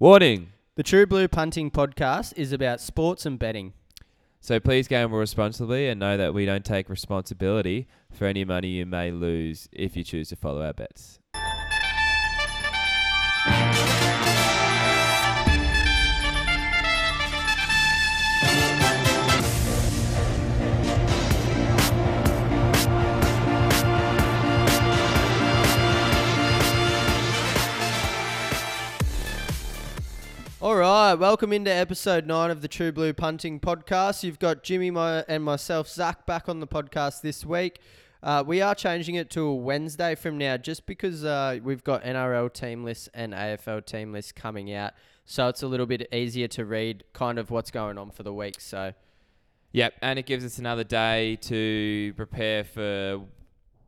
Warning. The True Blue Punting Podcast is about sports and betting. So please gamble responsibly and know that we don't take responsibility for any money you may lose if you choose to follow our bets. All right, welcome into episode nine of the True Blue Punting Podcast. You've got Jimmy my, and myself, Zach, back on the podcast this week. Uh, we are changing it to a Wednesday from now just because uh, we've got NRL team lists and AFL team lists coming out. So it's a little bit easier to read kind of what's going on for the week. So, Yep, and it gives us another day to prepare for,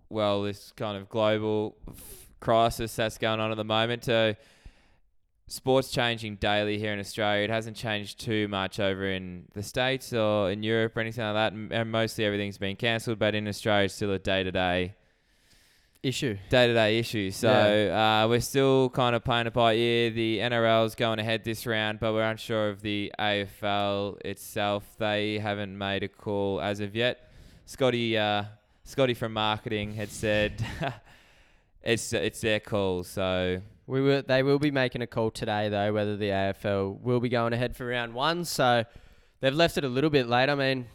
well, this kind of global f- crisis that's going on at the moment. So, sports changing daily here in Australia. It hasn't changed too much over in the States or in Europe or anything like that. And- mostly everything's been cancelled, but in Australia, it's still a day to day issue. day to day issue. So uh, we're still kind of playing it by ear. The NRL's going ahead this round, but we're unsure of the AFL itself. They haven't made a call as of yet. Scotty, uh, Scotty from marketing had said it's it's their call. So We will, they will be making a call today, though, whether the AFL will be going ahead for round one. So they've left it a little bit late. I mean,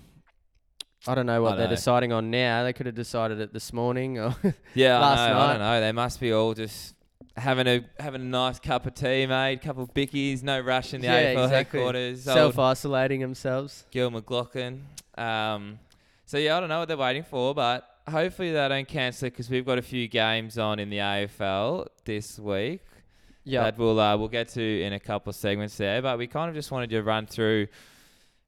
I don't know what I they're know. deciding on now. They could have decided it this morning. Or yeah, Last I, know, I don't know. They must be all just. Having a having a nice cup of tea, mate. Couple of bickies, no rush in the Yeah, AFL exactly. headquarters. Self isolating themselves. Gil McLachlan. Um, so yeah, I don't know what they're waiting for, but hopefully they don't cancel it because we've got a few games on in the AFL this week Yeah. that we'll uh, we'll get to in a couple of segments there. But we kind of just wanted to run through,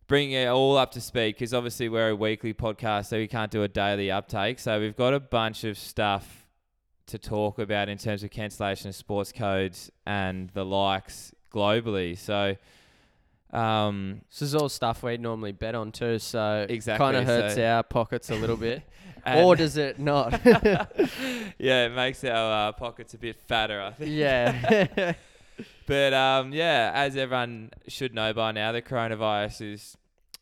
bring it all up to speed because obviously we're a weekly podcast, so we can't do a daily uptake. So we've got a bunch of stuff to talk about in terms of cancellation of sports codes and the likes globally. So. Um, This is all stuff we'd normally bet on too, so Exactly, kind of hurts so- our pockets a little bit. or does it not? yeah, it makes our uh, pockets a bit fatter, I think. yeah. But um, yeah, as everyone should know by now, the coronavirus is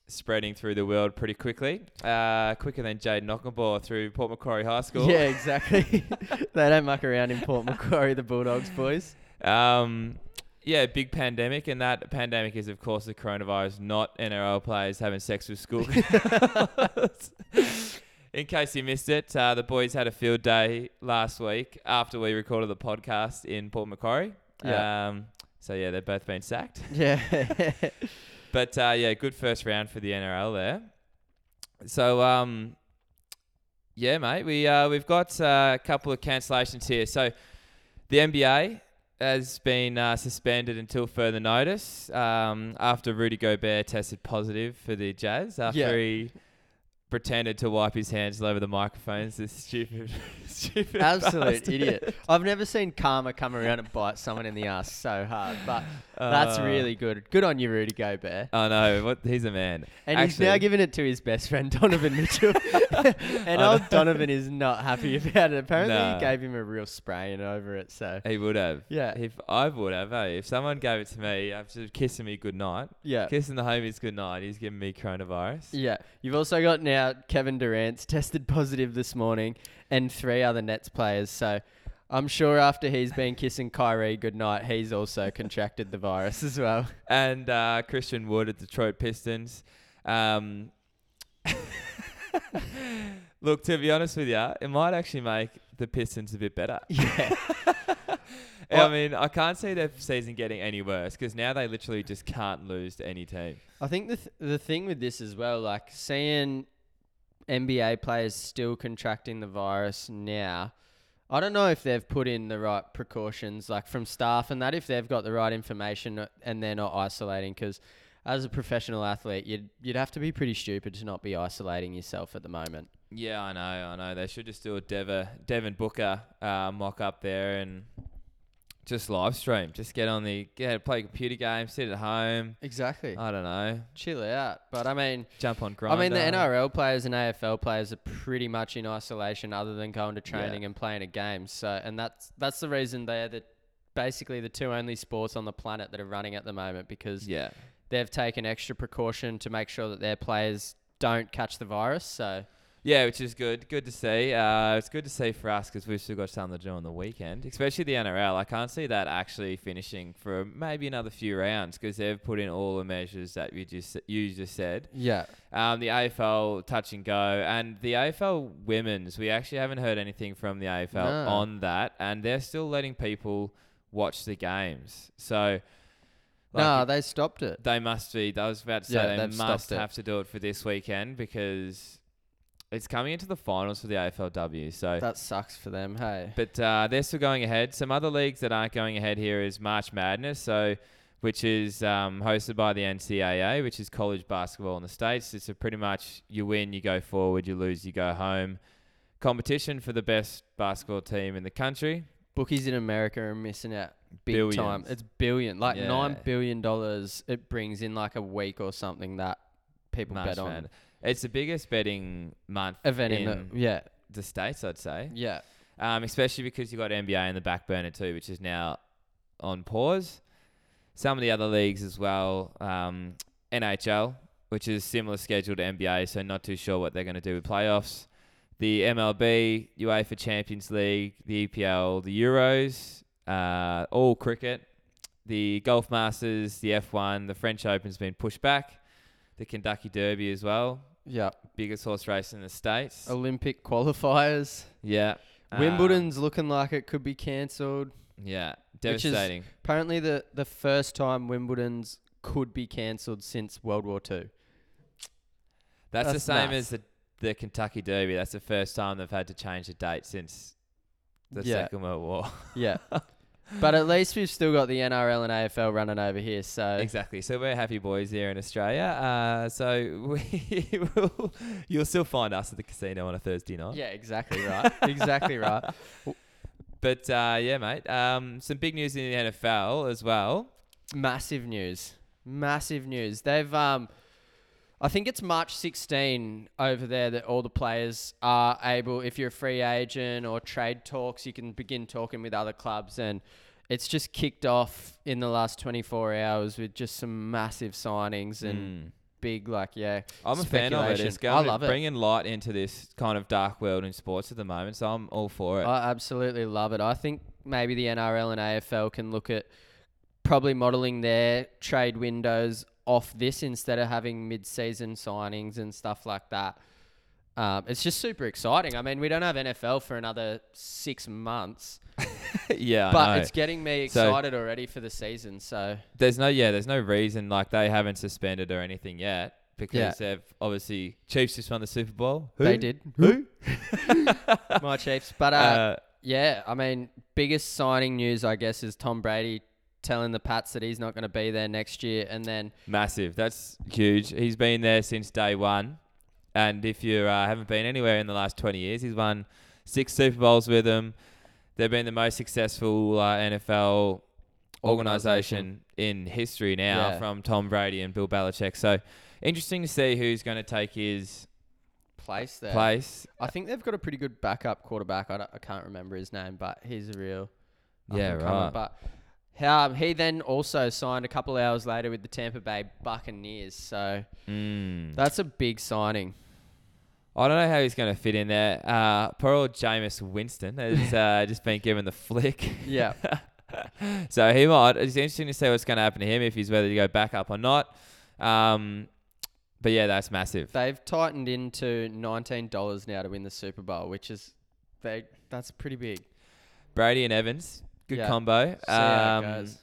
spreading through the world pretty quickly. Uh, quicker than Jayden Okunbor through Port Macquarie High School. yeah, exactly. they don't muck around in Port Macquarie, the Bulldogs boys. Um, yeah, big pandemic, and that pandemic is, of course, the coronavirus, not NRL players having sex with school. In case you missed it, uh, the boys had a field day last week after we recorded the podcast in Port Macquarie. Yeah. Um, so yeah, they've both been sacked. Yeah. But uh, yeah, good first round for the NRL there. So um, yeah, mate, we uh, we've got uh, a couple of cancellations here. So the NBA has been uh, suspended until further notice um, after Rudy Gobert tested positive for the Jazz after Yeah. he pretended to wipe his hands all over the microphones. This stupid, stupid, Absolute bastard. idiot. I've never seen karma come around and bite someone in the ass so hard, but that's Uh, really good. Good on you, Rudy Gobert. I know. What he's a man. And he's now giving it to his best friend Donovan Mitchell. and old. Donovan is not happy about it. Apparently, he gave him a real spraying over it. So He would have. Yeah. If I would have, eh? If someone gave it to me after kissing me goodnight, yeah, kissing the homies goodnight, he's giving me coronavirus. yeah. You've also got now Kevin Durant's tested positive this morning, and three other Nets players. So. I'm sure after he's been kissing Kyrie goodnight, he's also contracted the virus as well. And uh, Christian Wood at Detroit Pistons. Um, look, to be honest with you, it might actually make the Pistons a bit better. Yeah. I mean, I can't see their season getting any worse because now they literally just can't lose to any team. I think the th- the thing with this as well, like seeing NBA players still contracting the virus now, I don't know if they've put in the right precautions, like from staff and that, if they've got the right information and they're not isolating. Because as a professional athlete, you'd you'd have to be pretty stupid to not be isolating yourself at the moment. Yeah, I know, I know. They should just do a Deva, Devin Booker uh, mock up there and just live stream. Just get on the get play a computer game, sit at home. Exactly. I don't know, Chill out. But I mean, jump on I mean, the NRL players and AFL players are pretty much in isolation, other than going to Yeah. training and playing a game. So, and that's that's the reason they're the basically the two only sports on the planet that are running at the moment because Yeah. they've taken extra precaution to make sure that their players don't catch the virus. So Yeah, which is good. Good to see. Uh, it's good to see for us because we've still got something to do on the weekend, especially the NRL. I can't see that actually finishing for maybe another few rounds because they've put in all the measures that you just you just said. yeah, Um, the AFL touch and go, and the AFL women's. We actually haven't heard anything from the AFL No. on that, and they're still letting people watch the games. So, like, no, they stopped it. they must be. I was about to say Yeah, they must it. have to do it for this weekend because it's coming into the finals for the AFLW. So, That sucks for them. Hey, but uh, they're still going ahead. Some other leagues that aren't going ahead here is March Madness. So. Which is um, hosted by the NCAA, which is college basketball in the states. It's a pretty much you win, you go forward, you lose, you go home. Competition for the best basketball team in the country. bookies in America are missing out big time. Billions. It's billion, like Yeah. nine billion dollars. It brings in like a week or something that people March bet on. Madness. It's the biggest betting month Event in, in, the yeah, the states, I'd say. yeah. um, especially because you've got NBA in the back burner too, which is now on pause. Some of the other leagues as well, um, NHL, which is similar schedule to NBA, so not too sure what they're going to do with playoffs. The MLB, UEFA Champions League, the EPL, the Euros, uh, all cricket, the Golf Masters, the F1, the French Open's been pushed back, the Kentucky Derby as well, Yeah, biggest horse race in the states. Olympic qualifiers. Yeah. Um, Wimbledon's looking like it could be cancelled. Yeah, devastating. Apparently, the the first time Wimbledon's could be cancelled since World War Two. That's, the same nuts. as the, the Kentucky Derby. That's the first time they've had to change the date since the Yeah. Second World War. Yeah, but at least we've still got the NRL and AFL running over here. So exactly. So we're happy boys here in Australia. Uh, so we will, you'll still find us at the casino on a Thursday night. yeah, exactly right. exactly right. But uh, yeah, mate. Um, some big news in the NFL as well. Massive news. Massive news. They've um I think it's March 16 over there that all the players are able if you're a free agent or trade talks you can begin talking with other clubs and it's just kicked off in the last 24 hours with just some massive signings and Mm. big like yeah I'm a fan of it. It's I love it. bringing light into this kind of dark world in sports at the moment. So I'm all for it. I absolutely love it. I think maybe the NRL and AFL can look at probably modeling their trade windows off this instead of having mid-season signings and stuff like that. Um, it's just super exciting. I mean, we don't have NFL for another six months, yeah, but it's getting me So- excited already for the season. So there's no yeah, there's no reason like they haven't suspended or anything yet because Yeah. they've obviously Chiefs just won the Super Bowl. they did. Who? My Chiefs, but uh, Uh, Yeah, I mean, biggest signing news, I guess, is Tom Brady telling the Pats that he's not going to be there next year, and then massive. That's huge. He's been there since day one, and if you uh, haven't been anywhere in the last 20 years, he's won six Super Bowls with them. They've been the most successful uh, NFL organization in history now Yeah. from Tom Brady and Bill Belichick. So interesting to see who's going to take his place there. place. I think they've got a pretty good backup quarterback. I, I can't remember his name, but he's a real Yeah, right. But um, he then also signed a couple hours later with the Tampa Bay Buccaneers, so Mm. that's a big signing. I don't know how he's going to fit in there. Uh, poor old Jameis Winston has uh, just been given the flick. Yeah, so he might. It's interesting to see what's going to happen to him if he's whether to go back up or not. Um, but yeah, that's massive. they've tightened into nineteen dollars now to win the Super Bowl, which is they. That's pretty big. Brady and Evans, good Yeah. combo. See how it Um, goes.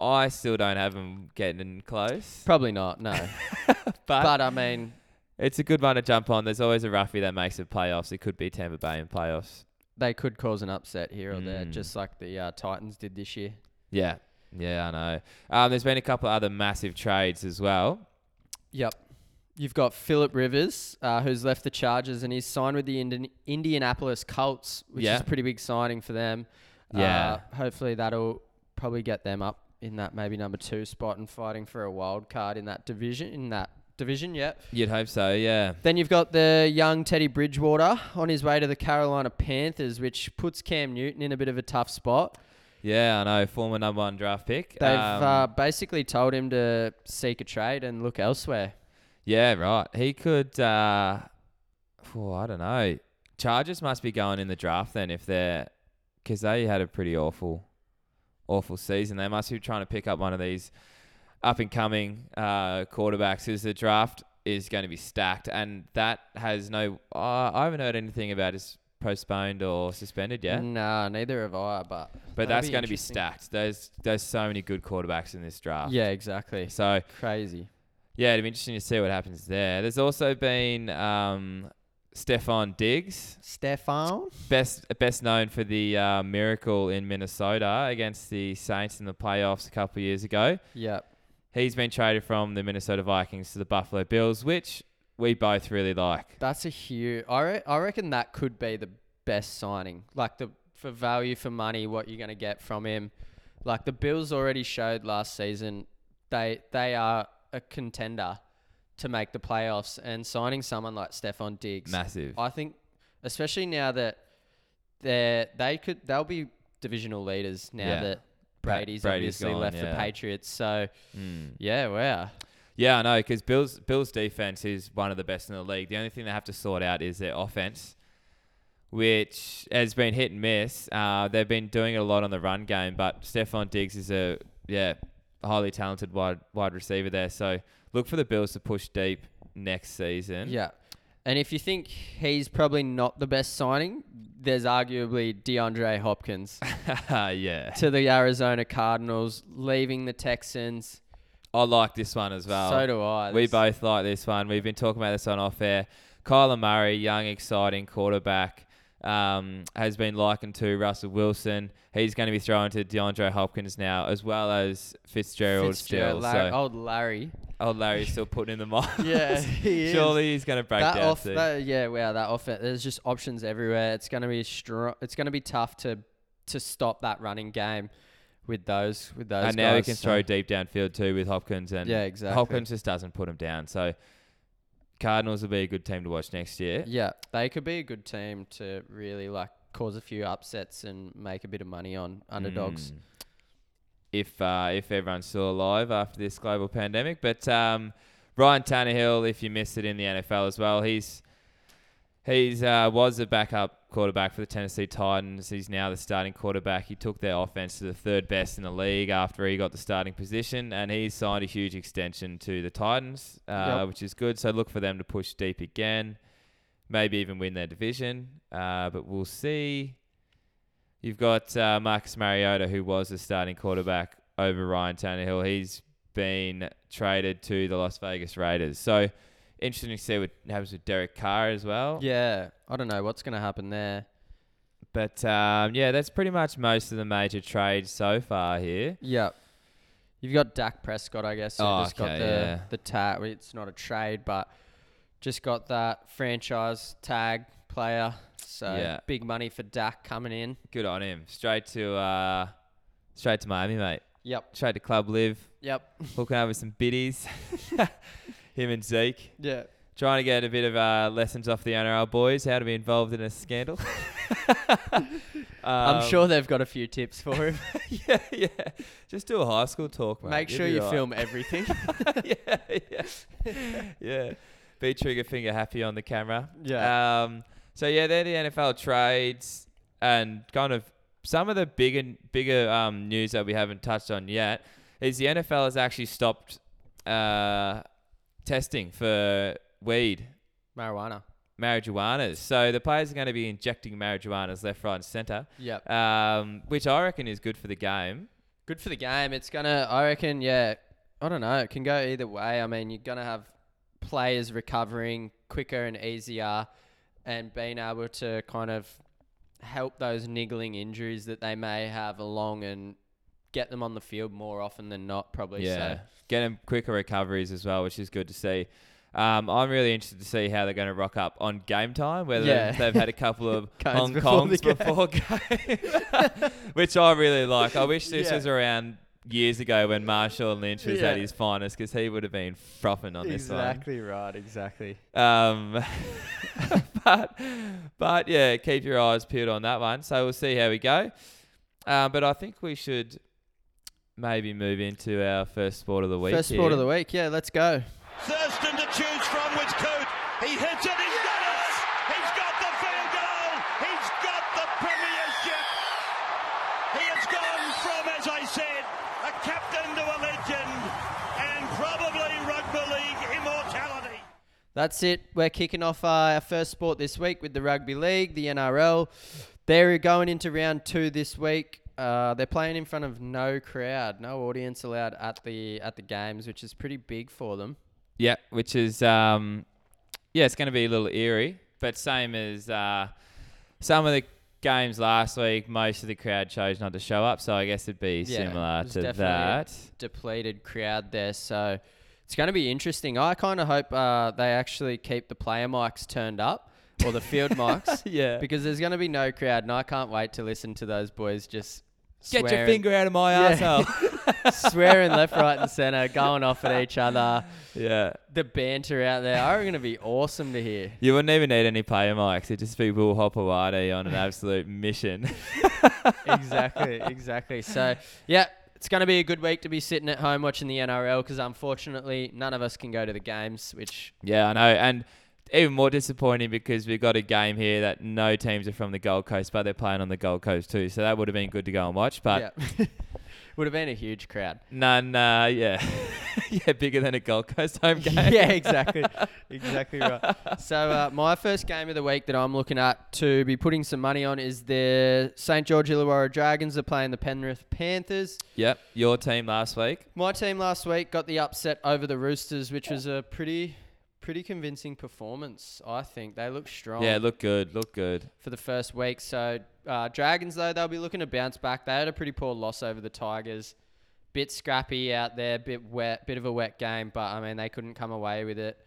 I still don't have them getting in close, Probably not. No, but, but I mean, it's a good one to jump on. There's always a roughie that makes it playoffs. It could be Tampa Bay in playoffs. they could cause an upset here or there, Mm. just like the uh, Titans did this year. Yeah, yeah, I know. Um, there's been a couple of other massive trades as well. Yep. You've got Philip Rivers, uh, who's left the Chargers, and he's signed with the Indi- Indianapolis Colts, which Yeah. is a pretty big signing for them. Yeah. Uh, hopefully that'll probably get them up in that maybe number two spot and fighting for a wild card in that division. In that division, yeah. You'd hope so, yeah. Then you've got the young Teddy Bridgewater on his way to the Carolina Panthers, which puts Cam Newton in a bit of a tough spot. Yeah, I know. Former number one draft pick. They've Um, uh, basically told him to seek a trade and look elsewhere. yeah, right. He could. Uh, oh, I don't know. Chargers must be going in the draft then if they're because they had a pretty awful, awful season. They must be trying to pick up one of these up and coming uh, quarterbacks. Because the draft is going to be stacked, and that has no. Uh, I haven't heard anything about it's postponed or suspended yet. Nah, neither have I. But But that's going to be stacked. There's there's so many good quarterbacks in this draft. yeah, exactly. So Crazy. yeah, it'll be interesting to see what happens there. There's also been um, Stefon Diggs, Stefon. best best known for the uh, miracle in Minnesota against the Saints in the playoffs a couple of years ago. Yep. He's been traded from the Minnesota Vikings to the Buffalo Bills, which we both really like. That's a huge. I, re- I reckon that could be the best signing. Like the for value for money, what you're gonna get from him. Like the Bills already showed last season, they they are a contender to make the playoffs, and signing someone like Stefon Diggs, Massive. I think, especially now that they they could they'll be divisional leaders now Yeah. that Brady's, Brady's obviously gone, left yeah. the Patriots. So Mm. yeah, wow. Yeah, I know because Bills Bills defense is one of the best in the league. The only thing they have to sort out is their offense, which has been hit and miss. Uh, they've been doing it a lot on the run game, but Stefon Diggs is a yeah highly talented wide wide receiver there. So look for the Bills to push deep next season. Yeah. And if you think he's probably not the best signing, there's arguably DeAndre Hopkins yeah. to the Arizona Cardinals, leaving the Texans. I like this one as well. so do I. We This- both like this one. We've been talking about this on off air. Kyler Murray, young, exciting quarterback, um, has been likened to Russell Wilson. He's going to be thrown to DeAndre Hopkins now, as well as Fitzgerald, Fitzgerald, still. Larry, so old Larry. old Larry's still putting in the miles. Yeah, he is. Surely he's going to break that down off, that, yeah, wow, that offense. There's just options everywhere. It's gonna be strong. It's gonna be tough to to stop that running game with those with those. and now he can so- throw deep downfield too with Hopkins, and Yeah, exactly. Hopkins just doesn't put him down. So Cardinals will be a good team to watch next year. Yeah, they could be a good team to really like cause a few upsets and make a bit of money on underdogs. Mm. If uh, if everyone's still alive after this global pandemic, but um, Ryan Tannehill, if you missed it in the NFL as well, he's he's uh, was a backup quarterback for the Tennessee Titans. He's now the starting quarterback. He took their offense to the third best in the league after he got the starting position, and he's signed a huge extension to the Titans, uh, Yep. which is good. So look for them to push deep again, maybe even win their division. Uh, but we'll see. You've got uh, Marcus Mariota, who was the starting quarterback over Ryan Tannehill. He's been traded to the Las Vegas Raiders. So interesting to see what happens with Derek Carr as well. Yeah, I don't know what's gonna happen there. But um, yeah, that's pretty much most of the major trades so far here. Yep. You've got Dak Prescott, I guess, who Oh, just got the yeah. the tag. It's not a trade, but just got that franchise tag player. So Yeah. big money for Dak coming in. Good on him. Straight to uh, straight to Miami, mate. Yep. Straight to Club Live. Yep. Hooking up with some biddies. him and Zeke. Yeah. Trying to get a bit of uh, lessons off the NRL boys, how to be involved in a scandal. I'm Um, sure they've got a few tips for him. yeah, yeah. Just do a high school talk, mate. Make You'll sure you right. film everything. yeah, yeah, yeah. Be trigger finger happy on the camera. Yeah. Um. So yeah, they're the NFL trades and kind of some of the bigger bigger um news that we haven't touched on yet is the NFL has actually stopped uh testing for weed Marijuana. marijuanas. So the players are going to be injecting marijuanas left, right, and center, Yep. um, which I reckon is good for the game. Good for the game. It's gonna. I reckon. Yeah. I don't know. It can go either way. I mean, you're gonna have players recovering quicker and easier, and being able to kind of help those niggling injuries that they may have along and get them on the field more often than not. Probably. Yeah, So. get them quicker recoveries as well, which is good to see. Um, I'm really interested to see how they're going to rock up on game time. Whether Yeah. they've had a couple of Hong before the Kongs before game, which I really like. I wish this Yeah. was around years ago when Marshawn Lynch was at his finest because he would have been frothing on this one. Exactly right. Exactly. Um, but but yeah, keep your eyes peeled on that one. So we'll see how we go. Uh, but I think we should maybe move into our first sport of the week. First sport of the week. Yeah, let's go. Thurston to choose from with Coot. He hits it. He's got it. He's got the field goal. He's got the premiership. He has gone from, as I said, a captain to a legend and probably rugby league immortality. That's it. We're kicking off uh, our first sport this week with the rugby league, the NRL. They're going into round two this week. Uh, they're playing in front of no crowd, no audience allowed at the at the games, which is pretty big for them. Yeah, which is um, yeah, it's going to be a little eerie, but same as uh, some of the games last week. Most of the crowd chose not to show up, so I guess it'd be Yeah, similar there's to that. Depleted crowd there, so it's going to be interesting. I kind of hope uh, they actually keep the player mics turned up or the field mics yeah, because there's going to be no crowd, and I can't wait to listen to those boys just get your finger out of my Yeah. arsehole. swearing left, right, and center, going off at each other. yeah. The banter out there are going to be awesome to hear. You wouldn't even need any player mics. It'd just be Will Hopoate on an absolute mission. exactly, exactly. So, yeah, it's going to be a good week to be sitting at home watching the NRL because unfortunately none of us can go to the games, which Yeah, I know. And even more disappointing because we've got a game here that no teams are from the Gold Coast, but they're playing on the Gold Coast too. So that would have been good to go and watch. But yeah, would have been a huge crowd. none, uh, yeah. yeah, bigger than a Gold Coast home game. yeah, exactly, exactly right. So uh, my first game of the week that I'm looking at to be putting some money on is the St George Illawarra Dragons are playing the Penrith Panthers. Yep. Your team last week. My team last week got the upset over the Roosters, which was a pretty, pretty convincing performance. I think they look strong. Yeah, look good. Look good. for the first week. So uh, Dragons though they'll be looking to bounce back. They had a pretty poor loss over the Tigers. Bit scrappy out there, bit wet, bit of a wet game, but I mean they couldn't come away with it.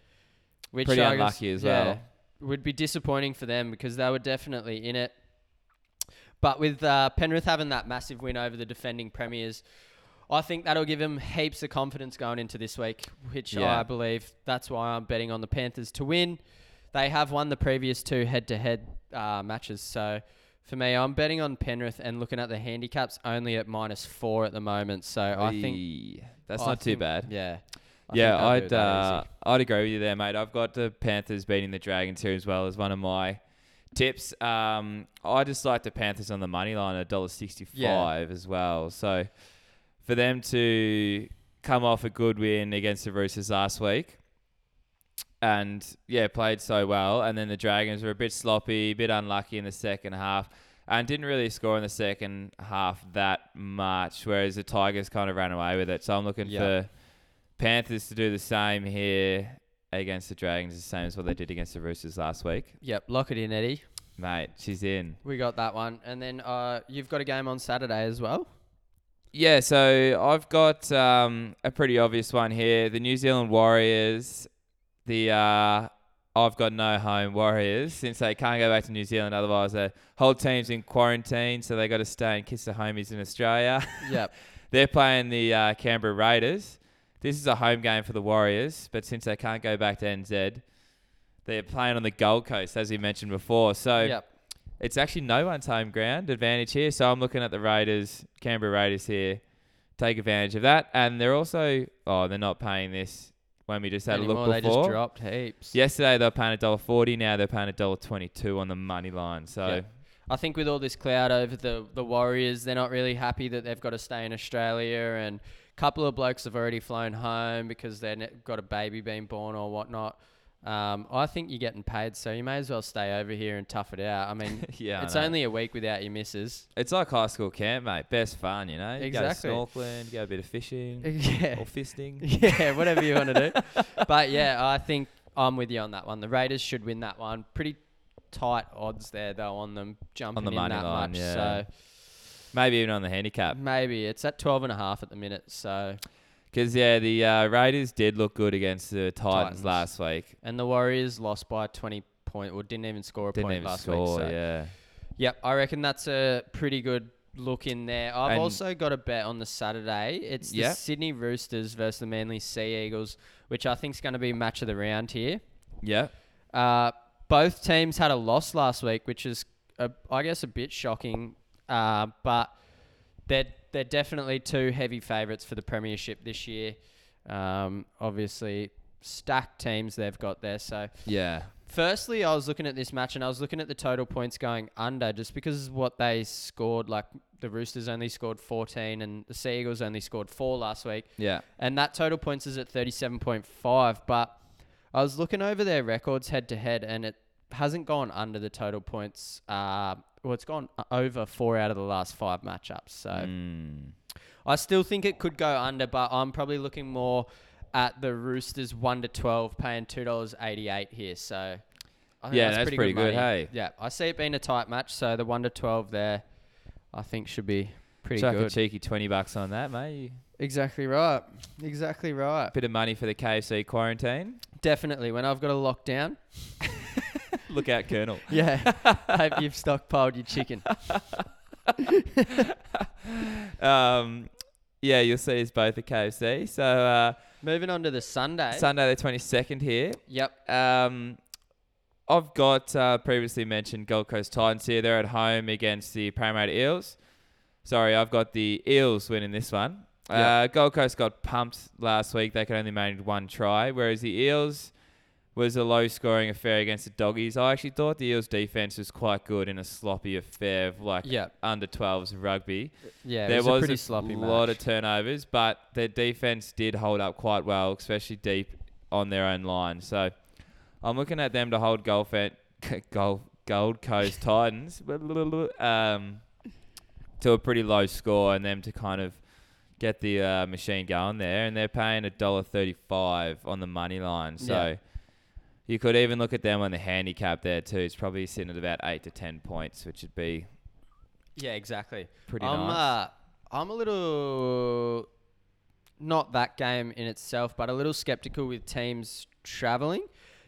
Which Pretty I guess- unlucky as yeah, well. Would be disappointing for them because they were definitely in it. But with uh, Penrith having that massive win over the defending premiers, I think that'll give him heaps of confidence going into this week, which Yeah. I believe that's why I'm betting on the Panthers to win. They have won the previous two head-to-head uh, matches, so for me, I'm betting on Penrith and looking at the handicaps only at minus four at the moment. So I think that's I not too bad. Yeah. I yeah, think I'd uh. I'd agree with you there, mate. I've got the Panthers beating the Dragons here as well as one of my tips. Um, I just like the Panthers on the money line at dollar sixty five as well. So for them to come off a good win against the Roosters last week. And yeah, played so well. And then the Dragons were a bit sloppy, a bit unlucky in the second half, and didn't really score in the second half that much. Whereas the Tigers kind of ran away with it. So I'm looking Yeah. for Panthers to do the same here against the Dragons, the same as what they did against the Roosters last week. Yep, lock it in, Eddie. Mate, she's in. We got that one, and then uh, you've got a game on Saturday as well. Yeah, so I've got um, a pretty obvious one here. The New Zealand Warriors, the uh, I've got no home Warriors since they can't go back to New Zealand. Otherwise, the whole team's in quarantine, so they got to stay and kiss the homies in Australia. Yep. They're playing the uh, Canberra Raiders. This is a home game for the Warriors, but since they can't go back to NZ, they're playing on the Gold Coast, as you mentioned before. So yep. It's actually no one's home ground advantage here. So I'm looking at the Raiders, Canberra Raiders here, take advantage of that. And they're also, oh, they're not paying this when we just had a Anymore, look they just dropped heaps. Yesterday they were paying a dollar forty. Now they're paying a dollar twenty-two on the money line. So Yeah. I think with all this cloud over the, the Warriors, they're not really happy that they've got to stay in Australia. And a couple of blokes have already flown home because they've got a baby being born or whatnot. Um, I think you're getting paid, so you may as well stay over here and tough it out. I mean, yeah, I it's know. only a week without your missus. it's like high school camp, mate. Best fun, you know. You Exactly. Go snorkeling, go a bit of fishing yeah. or fisting. yeah, whatever you want to do. But yeah, I think I'm with you on that one. The Raiders should win that one. Pretty tight odds there though on them jumping the in money that line, much. yeah. So Maybe even on the handicap. maybe it's at 12 and a half at the minute. So Because yeah, the uh, Raiders did look good against the Titans, Titans. last week. and the Warriors lost by 20 point or didn't even score a Didn't point even last score. week. So yeah. yep, I reckon that's a pretty good look in there. I've And- also got a bet on the Saturday. It's the Yep. Sydney Roosters versus the Manly Sea Eagles, which I think is going to be match of the round here. Yeah. Uh, both teams had a loss last week, which is, a, I guess, a bit shocking. Uh, but they're they're definitely two heavy favourites for the premiership this year. Um, obviously, stacked teams they've got there. So, Yeah. firstly, I was looking at this match and I was looking at the total points going under just because of what they scored. Like the Roosters only scored 14 and the Sea Eagles only scored four last week. Yeah. And that total points is at 37.5. But I was looking over their records head to head and it hasn't gone under the total points. Uh, well, it's gone over four out of the last five matchups. So Mm. I still think it could go under, but I'm probably looking more at the Roosters 1 to 12, paying $2.88 here. So I think Yeah, that's pretty good, money. hey? Yeah, I see it being a tight match. So the 1 to 12 there, I think should be pretty Chuck a cheeky 20 bucks on that, mate. Exactly right. Exactly right. Bit of money for the KFC quarantine. Definitely. When I've got a lockdown, Look out, Colonel. yeah, hope you've stockpiled your chicken. um, yeah, you'll see us both at KFC. So uh, Moving on to the Sunday. Sunday the 22nd here. yep. Um, I've got uh, previously mentioned Gold Coast Titans here. They're at home against the Parramatta Eels. Sorry, I've got the Eels winning this one. Uh, Gold Coast got pumped last week. They could only manage one try, whereas the Eels was a low scoring affair against the Doggies. I actually thought the Eels defense was quite good in a sloppy affair of like Yeah. under 12s rugby Yeah. there it was, was a pretty a sloppy lot match. of turnovers, but their defense did hold up quite well, especially deep on their own line. So I'm looking at them to hold Gold, Fan- Gold, Gold Coast Titans um, to a pretty low score, and them to kind of get the uh, machine going there. And they're paying a dollar thirty-five on the money line, so. Yeah. You could even look at them on the handicap there too. It's probably sitting at about eight to ten points, which would be Yeah, exactly. pretty I'm, nice. uh, I'm a little not that game in itself, but a little skeptical with teams traveling,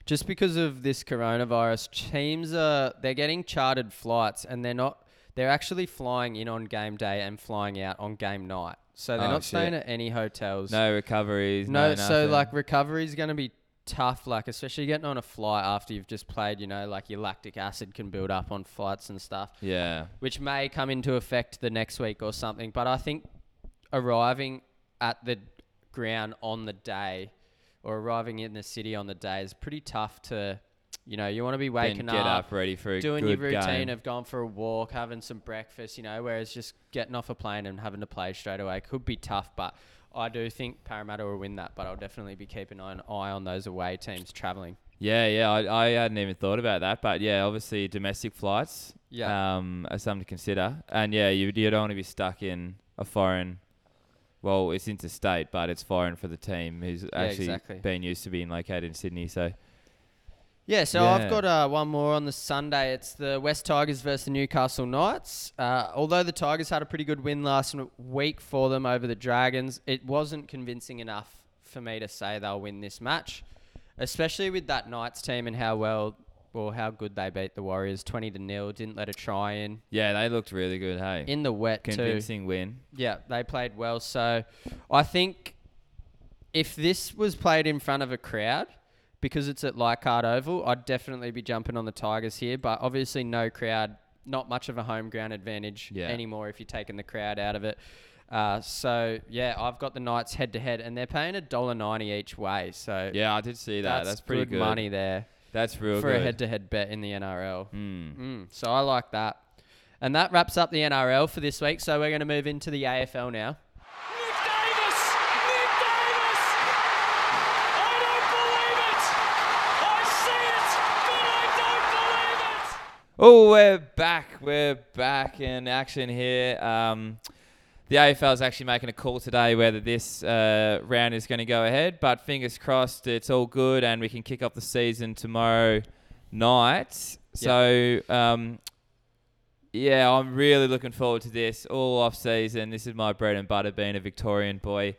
just because of this coronavirus. Teams are they're getting chartered flights, and they're not. They're actually flying in on game day and flying out on game night. So they're Oh, not staying at any hotels. no recoveries. No, No, so nothing. like recovery is going to be tough, like especially getting on a flight after you've just played. You know, like your lactic acid can build up on flights and stuff yeah, which may come into effect the next week or something. But I think arriving at the ground on the day or arriving in the city on the day is pretty tough to, you know, you want to be waking get up, ready for doing your routine game. of going for a walk, having some breakfast, you know, whereas just getting off a plane and having to play straight away could be tough. But I do think Parramatta will win that, but I'll definitely be keeping an eye on those away teams travelling. yeah, yeah. I, I hadn't even thought about that, but yeah, obviously domestic flights Yeah. um, are something to consider. And yeah, you you don't want to be stuck in a foreign. Well, it's interstate, but it's foreign for the team who's actually exactly. been used to being located in Sydney. So Yeah, so Yeah. I've got uh, one more on the Sunday. It's the West Tigers versus the Newcastle Knights. Uh, although the Tigers had a pretty good win last week for them over the Dragons, it wasn't convincing enough for me to say they'll win this match, especially with that Knights team and how well or how good they beat the Warriors, twenty to nil. Didn't let a try in yeah, they looked really good. Hey, in the wet too. convincing win. Yeah, they played well. So I think if this was played in front of a crowd, because it's at Leichhardt Oval, I'd definitely be jumping on the Tigers here. But obviously, no crowd, not much of a home ground advantage Yeah. anymore if you're taking the crowd out of it. Uh, so yeah, I've got the Knights head to head, and they're paying a dollar ninety each way. So Yeah, I did see that. That's, pretty good, good. money there That's real for good. a head to head bet in the NRL. Mm. Mm, so I like that. And that wraps up the NRL for this week. So we're going to move into the AFL now. Oh, we're back. We're back in action here. Um, the AFL is actually making a call today whether this uh, round is going to go ahead, but fingers crossed it's all good and we can kick off the season tomorrow night. So, um, yeah, I'm really looking forward to this all off season. This is my bread and butter being a Victorian boy.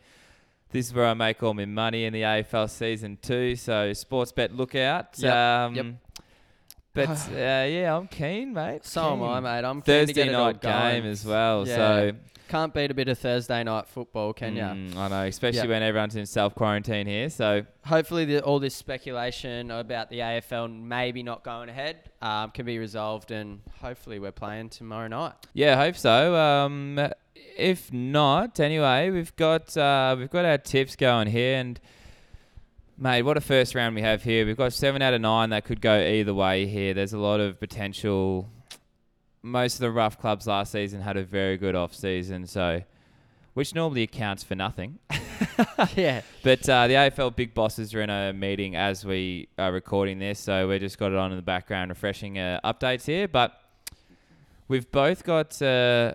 This is where I make all my money in the AFL season too. So, sports bet lookout. Yep, Um, yep. But uh, yeah, I'm keen, mate. So am I, mate. I'm keen to Thursday get it all night game as well. Yeah. So Can't beat a bit of Thursday night football, can ya? mm, I know, especially Yeah. when everyone's in self quarantine here. So Hopefully, the, all this speculation about the AFL maybe not going ahead um, can be resolved, and hopefully, we're playing tomorrow night. yeah, I hope so. Um, if not, anyway, we've got uh, we've got our tips going here, and mate, what a first round we have here. We've got seven out of nine that could go either way here. There's a lot of potential. Most of the rough clubs last season had a very good off season, so which normally accounts for nothing. yeah. But uh, the AFL big bosses are in a meeting as we are recording this, so we just got it on in the background, refreshing uh, updates here. But we've both got, uh,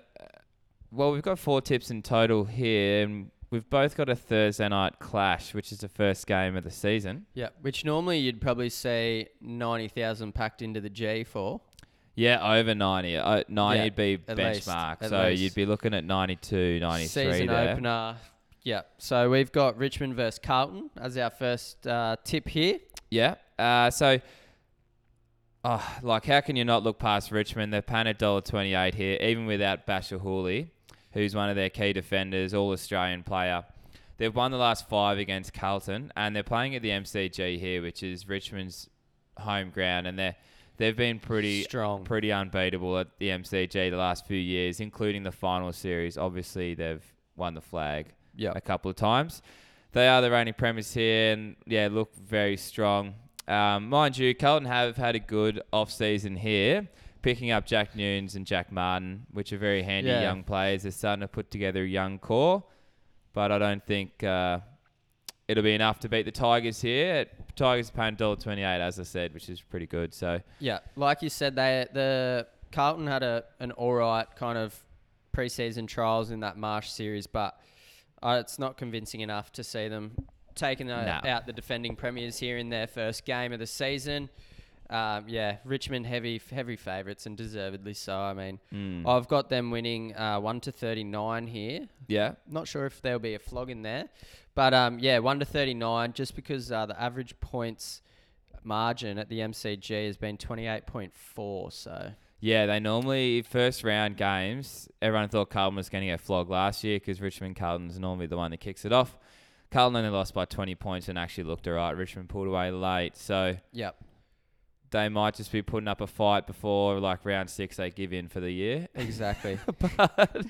well, we've got four tips in total here, and we've both got a Thursday night clash, which is the first game of the season. Yeah. Which normally you'd probably see 90,000 packed into the G for. Yeah, over 90. Uh, 90 Yeah, would be at least, benchmark, at so least. you'd be looking at 92, 93 Season there. opener. Yeah. So we've got Richmond versus Carlton as our first uh, tip here. Yeah. Uh, so, oh, like, how can you not look past Richmond? They're paying a dollar twenty-eight here, even without Bachar Houli, who's one of their key defenders, all Australian player. They've won the last five against Carlton, and they're playing at the MCG here, which is Richmond's home ground, and they're they've been pretty Strong. pretty unbeatable at the MCG the last few years, including the final series. Obviously, they've won the flag Yeah. a couple of times. They are the reigning premiers here, and yeah, look very strong. Um, mind you, Carlton have had a good off season here, picking up Jack Newnes and Jack Martin, which are very handy Yeah. young players. They're starting to put together a young core, but I don't think uh, it'll be enough to beat the Tigers here. Tigers are paying dollar twenty eight, as I said, which is pretty good. So Yeah, like you said, they the Carlton had a an all right kind of preseason trials in that Marsh series, but uh, it's not convincing enough to see them taking No. out the defending premiers here in their first game of the season. Um, yeah, Richmond heavy heavy favourites and deservedly so. I mean, mm, I've got them winning uh, one to thirty nine here. yeah, Not sure if there'll be a flog in there, but um, yeah, one to thirty nine. Just because uh, the average points margin at the MCG has been twenty eight point four. So Yeah, they normally first round games. Everyone thought Carlton was going to get flogged last year because Richmond Carlton's normally the one that kicks it off. Carlton only lost by 20 points and actually looked alright. Richmond pulled away late, so yep, they might just be putting up a fight before like round six. They give in for the year, exactly. but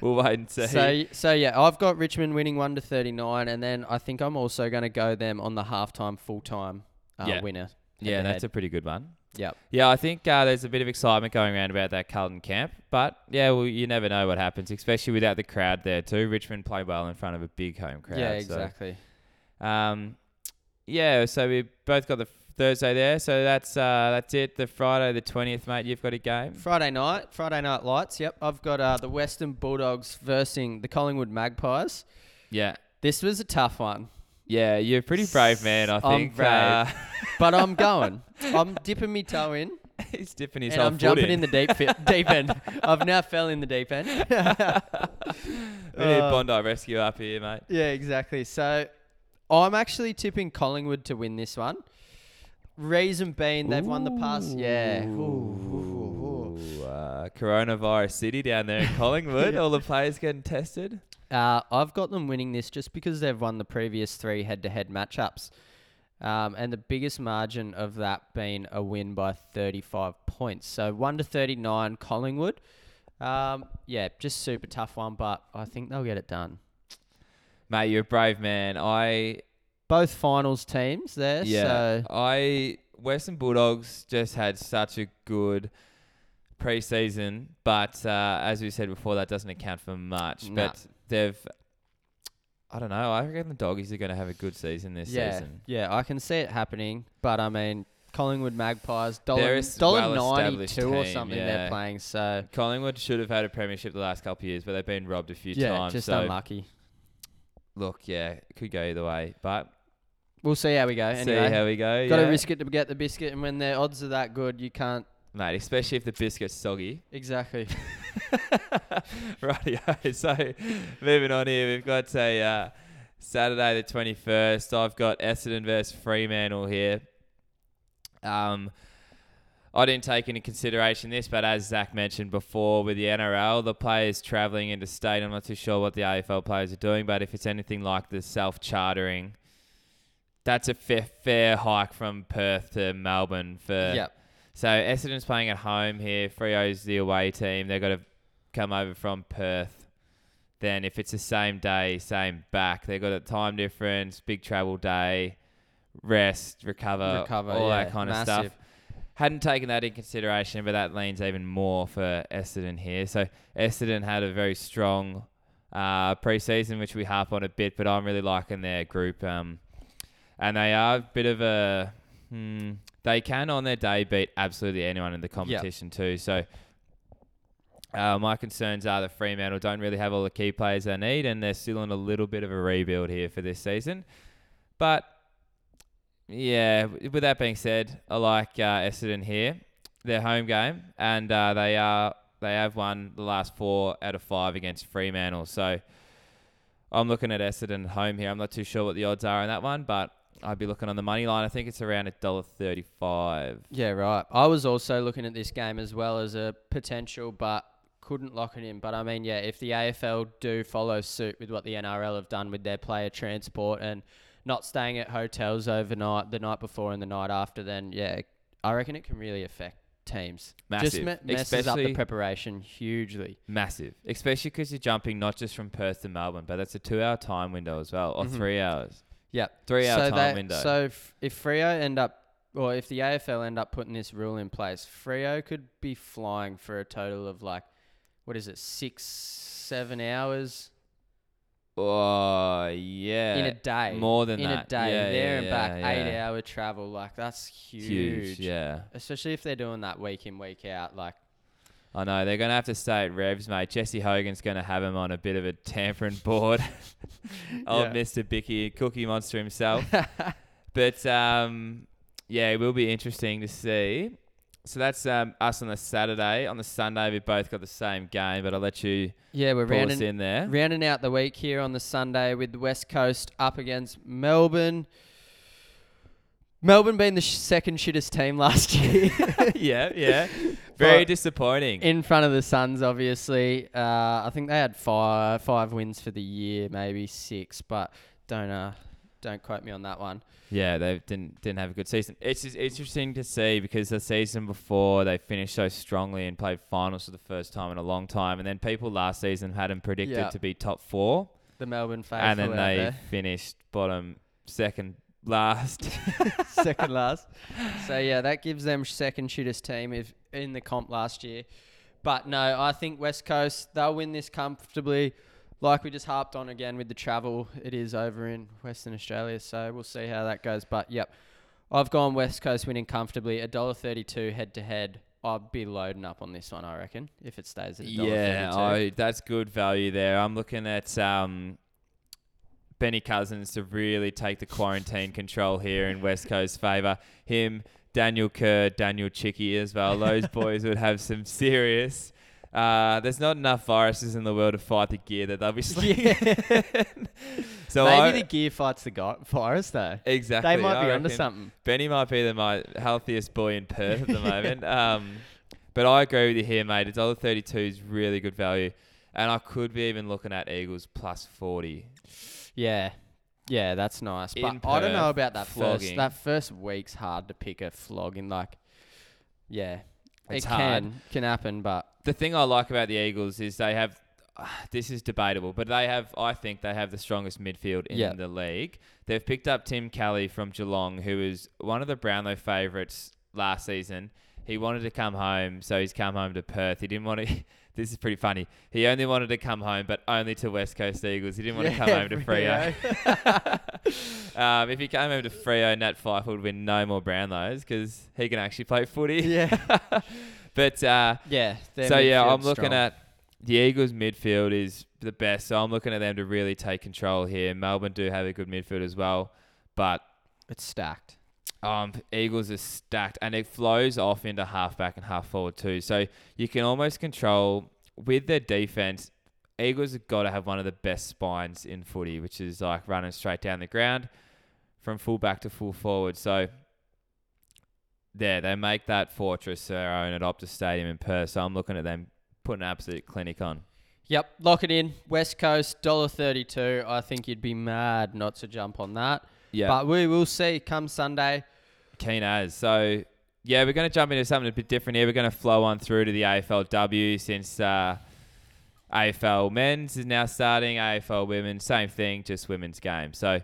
we'll wait and see. so so yeah, I've got Richmond winning one to thirty nine, and then I think I'm also going to go them on the halftime full time uh, Yeah. winner. yeah, that's a pretty good one. yep. Yeah, I think uh, there's a bit of excitement going around about that Carlton camp, but yeah, well, you never know what happens, especially without the crowd there too. Richmond play well in front of a big home crowd. yeah, so- exactly. Um, yeah, so we both got the Thursday there. So that's uh, that's it. The Friday the twentieth, mate. You've got a game. Friday night, Friday night lights. Yep, I've got uh, the Western Bulldogs versing the Collingwood Magpies. Yeah, This was a tough one. yeah. You're a pretty brave man, I think. I'm think. brave. Uh, but I'm going. I'm dipping my toe in, he's dipping his and I'm jumping in. in the deep fi- deep end. I've now fell in the deep end. we need Uh, Bondi Rescue up here, mate. yeah, exactly. So I'm actually tipping Collingwood to win this one. Reason being, they've won the past. Yeah. Ooh, ooh, uh, coronavirus city down there in Collingwood. Yeah. All the players getting tested. Uh, I've got them winning this just because they've won the previous three head-to-head matchups. Um, and the biggest margin of that being a win by 35 points. So 1 to 39 Collingwood. Um, yeah, just super tough one, but I think they'll get it done. Mate, you're a brave man. I Both finals teams there. Yeah, So I Western Bulldogs just had such a good preseason, but uh, as we said before, that doesn't account for much. Nah. But they've, I don't know. I reckon the doggies are going to have a good season this yeah, season. yeah, I can see it happening. But I mean, Collingwood Magpies, dollar dollar well-established ninety two or something yeah. they're playing. So Collingwood should have had a premiership the last couple of years, but they've been robbed a few yeah, times. just so unlucky. look, yeah, it could go either way, but We'll see how we go. Anyway, see how we go. got to yeah. risk it to get the biscuit, and when the odds are that good, you can't. mate. Especially if the biscuit's soggy. Exactly. Rightio. So moving on here, we've got a uh, Saturday the twenty first. I've got Essendon versus Fremantle here. Um, I didn't take into consideration this, but as Zach mentioned before, with the NRL, the players travelling into state, I'm not too sure what the AFL players are doing, but if it's anything like the self chartering, that's a fair, fair hike from Perth to Melbourne for yep. so Essendon's playing at home here. Freo's the away team. They've got to come over from Perth. then if it's the same day, same back, they've got a time difference, big travel day, rest, recover, Recover, all yeah, that kind of stuff. Hadn't taken that in consideration, but that leans even more for Essendon here. So Essendon had a very strong uh, preseason, which we harp on a bit, but I'm really liking their group. Um, and they are a bit of a. Hmm, they can on their day beat absolutely anyone in the competition too. So uh, my concerns are that Fremantle don't really have all the key players they need, and they're still in a little bit of a rebuild here for this season. But yeah, with that being said, I like uh, Essendon here. Their home game, and uh, they are they have won the last four out of five against Fremantle. So I'm looking at Essendon home here. I'm not too sure what the odds are on that one, but I'd be looking on the money line. I think it's around a dollar thirty-five. Yeah, right. I was also looking at this game as well as a potential, but couldn't lock it in. But I mean, yeah, if the AFL do follow suit with what the NRL have done with their player transport and not staying at hotels overnight the night before and the night after, then yeah, I reckon it can really affect teams. Massive, Just me- messes up the preparation hugely. Massive, especially because you're jumping not just from Perth to Melbourne, but that's a two-hour time window as well, or Mhm. three hours. Yeah, Three-hour so time they- window. So if, if Freo end up, or if the AFL end up putting this rule in place, Freo could be flying for a total of like, what is it, six, seven hours Oh yeah, in a day. more than in that. a day, Yeah, there yeah, and back, yeah, eight hour travel. Like that's huge. huge. Yeah, Especially if they're doing that week in, week out. Like, I know they're gonna have to stay at Revs, mate. Jesse Hogan's gonna have him on a bit of a tampering board. Old Yeah. Mister Bicky Cookie Monster himself. but um, yeah, it will be interesting to see. So that's um, us on the Saturday. On the Sunday, we both got the same game, but I'll let you yeah, we're rounding, in there. rounding out the week here on the Sunday with the West Coast up against Melbourne. Melbourne being the sh- second shittest team last year. yeah, yeah. Very disappointing. in front of the Suns, obviously. Uh, I think they had five five wins for the year, maybe six, but don't uh, don't quote me on that one. Yeah, they didn't didn't have a good season. It's just interesting to see because the season before they finished so strongly and played finals for the first time in a long time, and then people last season had them predicted Yeah. to be top four, The Melbourne faithful and then out they there. finished bottom second last. second last. So yeah, that gives them second shittest team if in the comp last year. But no, I think West Coast they'll win this comfortably. Like we just harped on again with the travel, it is over in Western Australia, so we'll see how that goes. But yep, I've gone West Coast winning comfortably. A dollar thirty-two head to head. I'd be loading up on this one, I reckon, if it stays at yeah, $1.32. oh, that's good value there. I'm looking at um, Benny Cousins to really take the quarantine control here in West Coast favour. Him, Daniel Kerr, Daniel Chicky as well. Those boys would have some serious. Uh, there's not enough viruses in the world to fight the gear that they'll be slinging. so Maybe I, the gear fights the go- virus though. exactly. They might I be onto something. Benny might be the my healthiest boy in Perth at the moment. Um, but I agree with you here, mate. A dollar thirty-two is really good value, and I could be even looking at Eagles plus forty. Yeah. Yeah, that's nice. In But I don't know Perth, about that first flogging. that first week's hard to pick a flog in like yeah. It's it hard. can can happen, but The thing I like about the Eagles is they have. This is debatable, but they have. I think they have the strongest midfield in Yeah. the league. They've picked up Tim Kelly from Geelong, who is one of the Brownlow favourites last season. He wanted to come home, so he's come home to Perth. He didn't want to. This is pretty funny. He only wanted to come home, but only to West Coast Eagles. He didn't want to come Yeah, home to Freo. um, if he came home to Freo, Nat Fyfe would win no more Brownlows because he can actually play footy. Yeah. but uh, yeah. so yeah, I'm looking strong. at the Eagles midfield is the best. So I'm looking at them to really take control here. Melbourne do have a good midfield as well, but it's stacked. Um, Eagles are stacked and it flows off into halfback and half forward too. So you can almost control with their defense. Eagles have got to have one of the best spines in footy, which is like running straight down the ground from full back to full forward. So there, they make that fortress their own at Optus Stadium in Perth. So I'm looking at them putting an absolute clinic on. Yep, lock it in. West Coast, dollar thirty two. I think you'd be mad not to jump on that. Yeah, But we will see come Sunday. Keen as. So, yeah, we're going to jump into something a bit different here. We're going to flow on through to the AFLW since uh, AFL men's is now starting. AFL women, same thing, just women's game. So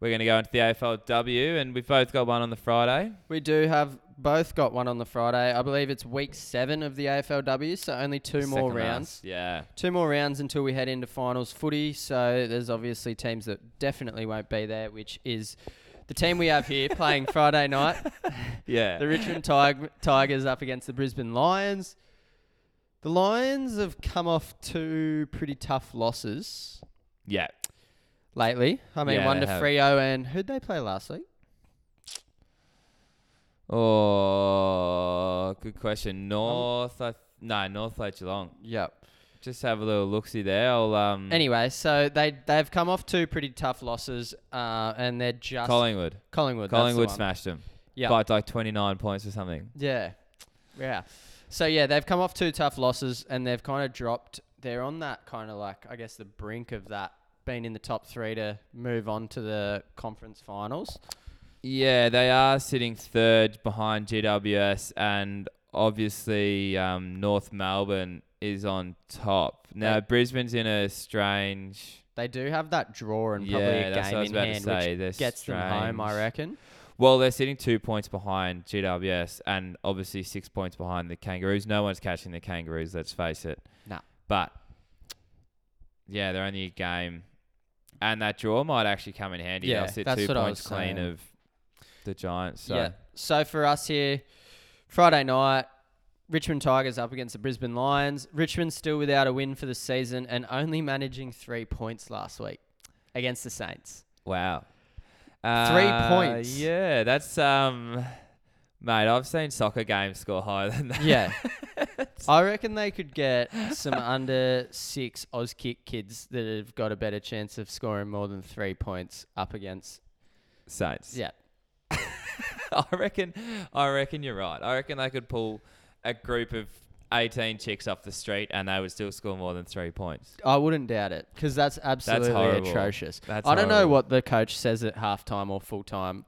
we're going to go into the AFLW, and we've both got one on the Friday. We do have both got one on the Friday. I believe it's week seven of the AFLW, so only two more rounds. last. Yeah. Two more rounds until we head into finals footy. So there's obviously teams that definitely won't be there, which is the team we have here playing Friday night. Yeah. The Richmond Tig- Tigers up against the Brisbane Lions. The Lions have come off two pretty tough losses yeah. lately. I mean, Yeah, one they to have. Frio and who'd they play last week? Oh, good question. North, I th- no, North Lake Geelong. Yep. Just have a little look see there. I'll um. Anyway, so they they've come off two pretty tough losses, uh, and they're just Collingwood. Collingwood. that's the Collingwood one. smashed them. Yeah. By like 29 points or something. Yeah. Yeah. So yeah, they've come off two tough losses and they've kind of dropped. They're on that kind of like I guess the brink of that being in the top three to move on to the conference finals. Yeah, they are sitting third behind GWS, and obviously um, North Melbourne is on top. Now They- Brisbane's in a strange. They do have that draw and probably Yeah, a I game in about to hand, say, which gets them home. I reckon. Well, they're sitting two points behind GWS, and obviously six points behind the Kangaroos. No one's catching the Kangaroos. Let's face it. Nah. But yeah, they're only a game, and that draw might actually come in handy. Yeah, They'll sit that's two what I points was clean saying. of the Giants. So. Yeah. So for us here, Friday night, Richmond Tigers up against the Brisbane Lions. Richmond still without a win for the season and only managing three points last week against the Saints. Wow. Three Uh, points. Yeah, that's um, mate. I've seen soccer games score higher than that. Yeah. I reckon they could get some under six Oz kick kids that have got a better chance of scoring more than three points up against. Saints. Yeah. I reckon. I reckon you're right. I reckon they could pull a group of 18 chicks off the street and they would still score more than three points. I wouldn't doubt it because that's absolutely horrible. atrocious. That's I don't know horrible. what the coach says at halftime or full time.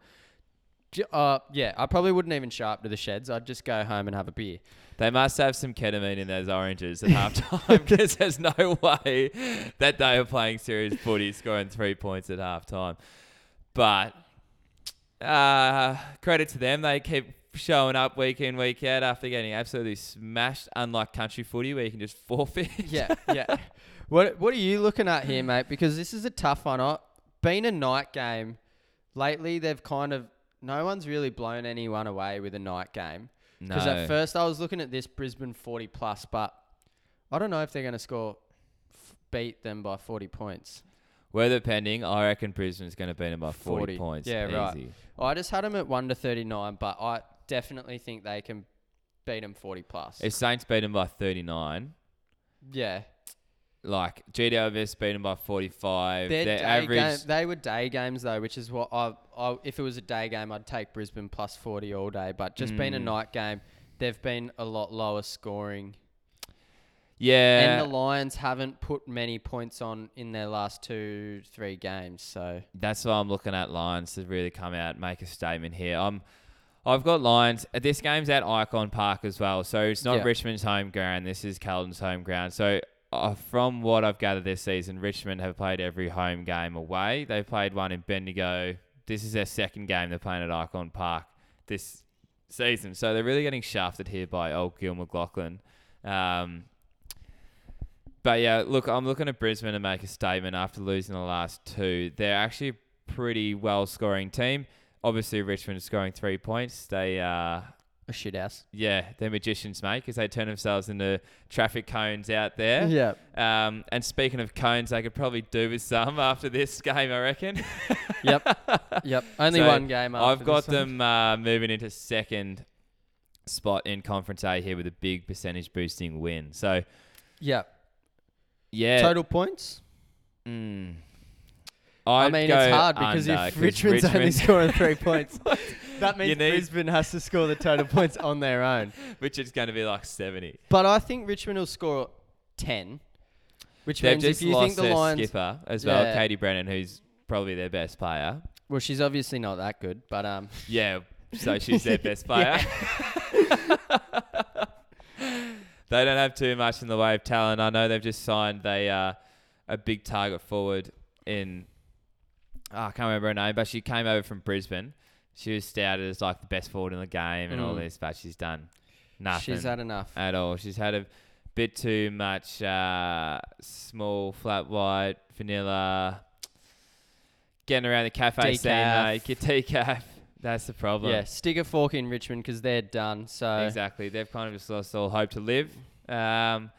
J- Uh, yeah, I probably wouldn't even show up to the sheds. I'd just go home and have a beer. They must have some ketamine in those oranges at halftime because there's no way that they are playing serious footy scoring three points at halftime. But uh, credit to them, they keep showing up week in, week out after getting absolutely smashed, unlike country footy where you can just forfeit. Yeah, yeah. What What are you looking at here, mate? Because this is a tough one. I, been a night game lately. They've kind of no one's really blown anyone away with a night game. Because No. at first I was looking at this Brisbane forty plus, but I don't know if they're going to score f- beat them by forty points. Weather pending, I reckon Brisbane's going to beat them by 40, 40. points. Yeah, right. I just had them at one to thirty nine, but I definitely think they can beat them forty plus. If Saints beat them by 39, yeah, like GWS beat them by 45, Their their average. game, they were day games though, which is what I, I. If it was a day game, I'd take Brisbane plus forty all day. But just being a Mm. night game, they've been a lot lower scoring, yeah. and the Lions haven't put many points on in their last two, three games. So That's why I'm looking at Lions to really come out and make a statement here. I'm, I've got Lions. uh, This game's at Icon Park as well, so it's not Yeah. Richmond's Richmond's home ground. This is Carlton's home ground. So, uh, from what I've gathered this season, Richmond have played every home game away. They've played one in Bendigo. This is their second game they're playing at Icon Park this season. So they're really getting shafted here by old Gil McLachlan. Um, but yeah, look, I'm looking at Brisbane to make a statement after losing the last two. They're actually a pretty well scoring team. Obviously, Richmond is scoring three points. They, uh, a shit house. yeah, they're magicians, mate, because they turn themselves into traffic cones out there. Yeah. Um, and speaking of cones, they could probably do with some after this game, I reckon. Yep. Yep. Only So, one game. After I've got them uh, moving into second spot in Conference A here with a big percentage boosting win. So, Yep. yeah. Total points. Mm. I I'd mean, go it's hard because under, if Richmond's only scoring three points, that means need- Brisbane has to score the total points on their own. which is going to be like 70. But I think Richmond will score 10, which They've means just if you lost think the their Lions. skipper as well, Yeah. Katie Brennan, who's probably their best player. Well, she's obviously not that good, but um, Yeah, so she's their best player. they don't have too much in the way of talent. I know they've just signed they uh, a big target forward in oh, I can't remember her name, but she came over from Brisbane. She was touted as like the best forward in the game and all Mm. this, but she's done nothing She's had enough. at all. She's had a bit too much uh, small, flat white, vanilla, getting around the cafe scene, Decaf. mate. Get decaf. That's the problem. Yeah, stick a fork in Richmond because they're done. So Exactly. They've kind of just lost all hope to live. Um,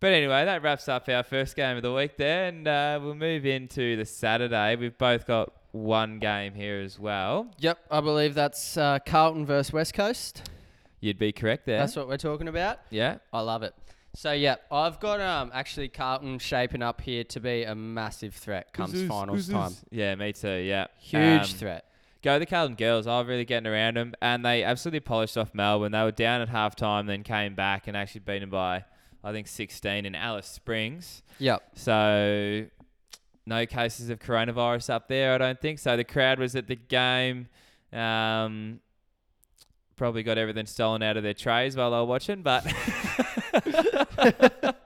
but anyway, that wraps up our first game of the week there, and uh, we'll move into the Saturday. We've both got one game here as well. Yep, I believe that's uh, Carlton versus West Coast. You'd be correct there. That's what we're talking about. yeah. I love it. So yeah, I've got um actually Carlton shaping up here to be a massive threat comes finals time. Yeah, me too. Yeah. Huge Um, threat. Go the Carlton girls. I was really getting around them, and they absolutely polished off Melbourne. They were down at halftime, then came back and actually beat them by, I think, 16 in Alice Springs. Yep. So, no cases of coronavirus up there, I don't think. So the crowd was at the game. Um, probably got everything stolen out of their trays while they were watching, but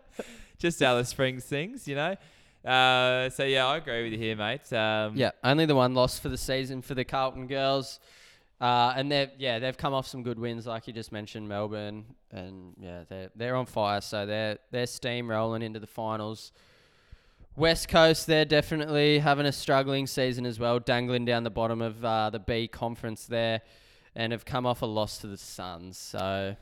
just Alice Springs things, you know. Uh, so yeah, I agree with you here, mate. Um, Yeah, only the one loss for the season for the Carlton girls. Uh, and they've yeah they've come off some good wins like you just mentioned Melbourne and yeah they're they're on fire so they're they're steamrolling into the finals. West Coast they're definitely having a struggling season as well, dangling down the bottom of uh, the B conference there, and have come off a loss to the Suns. So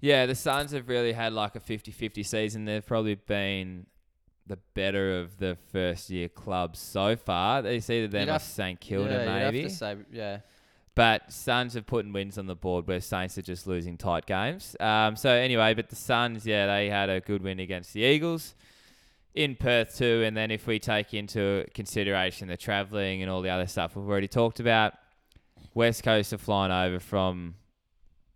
Yeah, the Suns have really had like a 50-50 season. They've probably been the better of the first year clubs so far. Them You'd or have- St Kilda yeah, maybe. have to say yeah. But Suns have put wins on the board where Saints are just losing tight games. Um, so anyway, but the Suns, yeah, they had a good win against the Eagles in Perth too. And then if we take into consideration the travelling and all the other stuff we've already talked about, West Coast are flying over from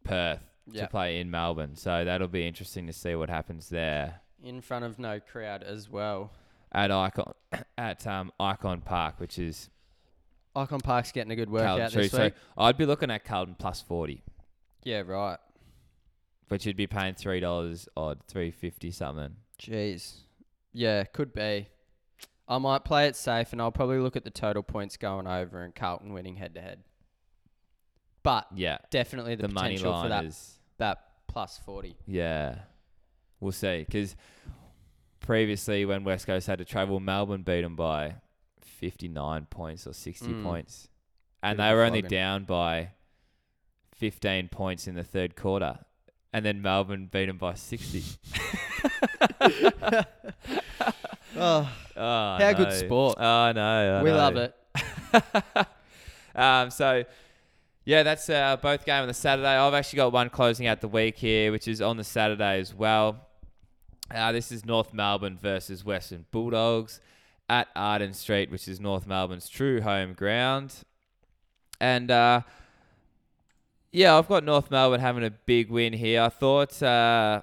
Perth Yeah. to play in Melbourne. So that'll be interesting to see what happens there in front of no crowd as well. at Icon at um, Icon Park, which is Icon Park's getting a good workout this So week. I'd be looking at Carlton plus forty. Yeah, right. But you'd be paying three dollars odd, three fifty something. Jeez. Yeah, could be. I might play it safe and I'll probably look at the total points going over and Carlton winning head to head. But Yeah, definitely the, the, money potential line for that, is that plus 40. yeah. We'll see because previously when West Coast had to travel, Melbourne beat them by fifty nine points or sixty Mm. points, and Bit they were only flogging. down by fifteen points in the third quarter, and then Melbourne beat them by sixty. Oh, Oh, How good sport. Oh, I know. I we know. love it. um, so, yeah, that's uh, both game on the Saturday. I've actually got one closing out the week here, which is on the Saturday as well. Uh, this is North Melbourne versus Western Bulldogs at Arden Street, which is North Melbourne's true home ground. And uh, yeah, I've got North Melbourne having a big win here. I thought uh,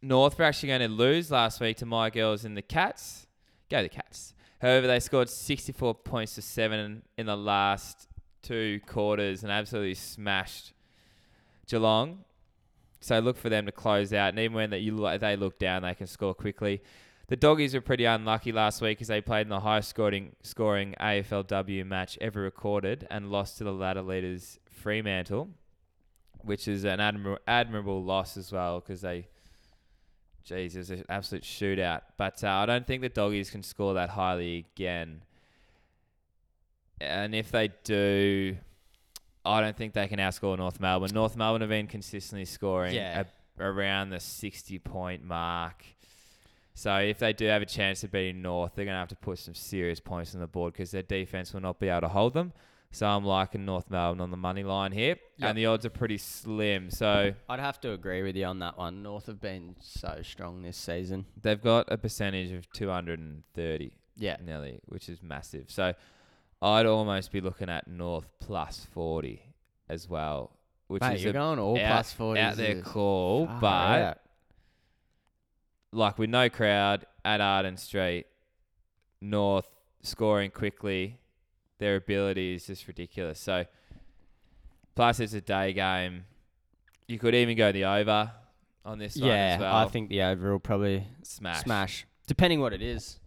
North were actually going to lose last week to my girls in the Cats. Go the Cats. However, they scored 64 points to seven in the last two quarters and absolutely smashed Geelong. So look for them to close out, and even when that you they look down, they can score quickly. The doggies were pretty unlucky last week as they played in the highest scoring scoring AFLW match ever recorded and lost to the ladder leaders Fremantle, which is an admir- admirable loss as well because they, geez, it was an absolute shootout. But uh, I don't think the doggies can score that highly again. And if they do, I don't think they can outscore North Melbourne. North Melbourne have been consistently scoring Yeah. a- around the 60 point mark. So if they do have a chance of beating North, they're going to have to put some serious points on the board because their defense will not be able to hold them. So I'm liking North Melbourne on the money line here, Yep. and the odds are pretty slim. So I'd have to agree with you on that one. North have been so strong this season. they've got a percentage of 230 Yeah. nearly, which is massive. So I'd almost be looking at North plus 40 as well, which Mate, is you're going all out, plus 40. out there call, but like with no crowd at Arden Street, North scoring quickly, their ability is just ridiculous. So, plus it's a day game. You could even go the over. on this one Yeah, as well. I think the over will probably smash. smash, depending what it is.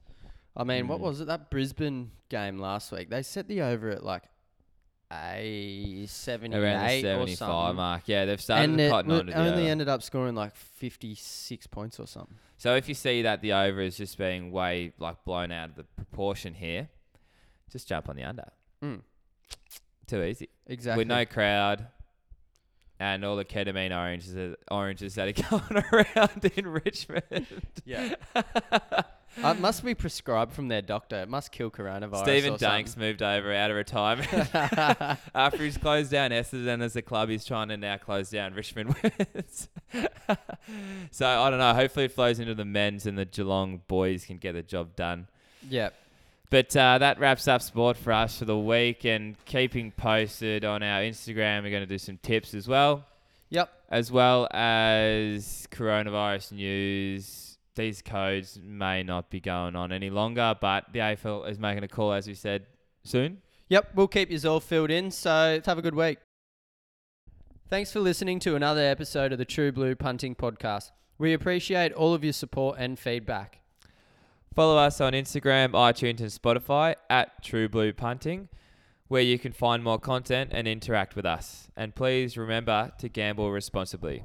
I mean, what Mm. was it? That Brisbane game last week, they set the over at like a 78 Around the or 75 something. mark. Yeah, they've started and to it cotton w- on to the only over. ended up scoring like 56 points or something. So if you see that the over is just being way like blown out of the proportion here, just jump on the under. Mm. Too easy. Exactly. With no crowd and all the ketamine oranges oranges that are going around in Richmond. Yeah. Uh, it must be prescribed from their doctor. It must kill coronavirus. Stephen or Danks moved over out of retirement after he's closed down Essendon as a club. He's trying to now close down Richmond. Wins. so I don't know. Hopefully it flows into the men's and the Geelong boys can get the job done. Yep. But uh, that wraps up sport for us for the week. And keeping posted on our Instagram, we're going to do some tips as well, Yep. as well as coronavirus news. These codes may not be going on any longer, but the AFL is making a call, as we said, soon. Yep. We'll keep you all filled in. So have a good week. Thanks for listening to another episode of the True Blue Punting Podcast. We appreciate all of your support and feedback. Follow us on Instagram, iTunes, and Spotify at True Blue Punting, where you can find more content and interact with us. And please remember to gamble responsibly.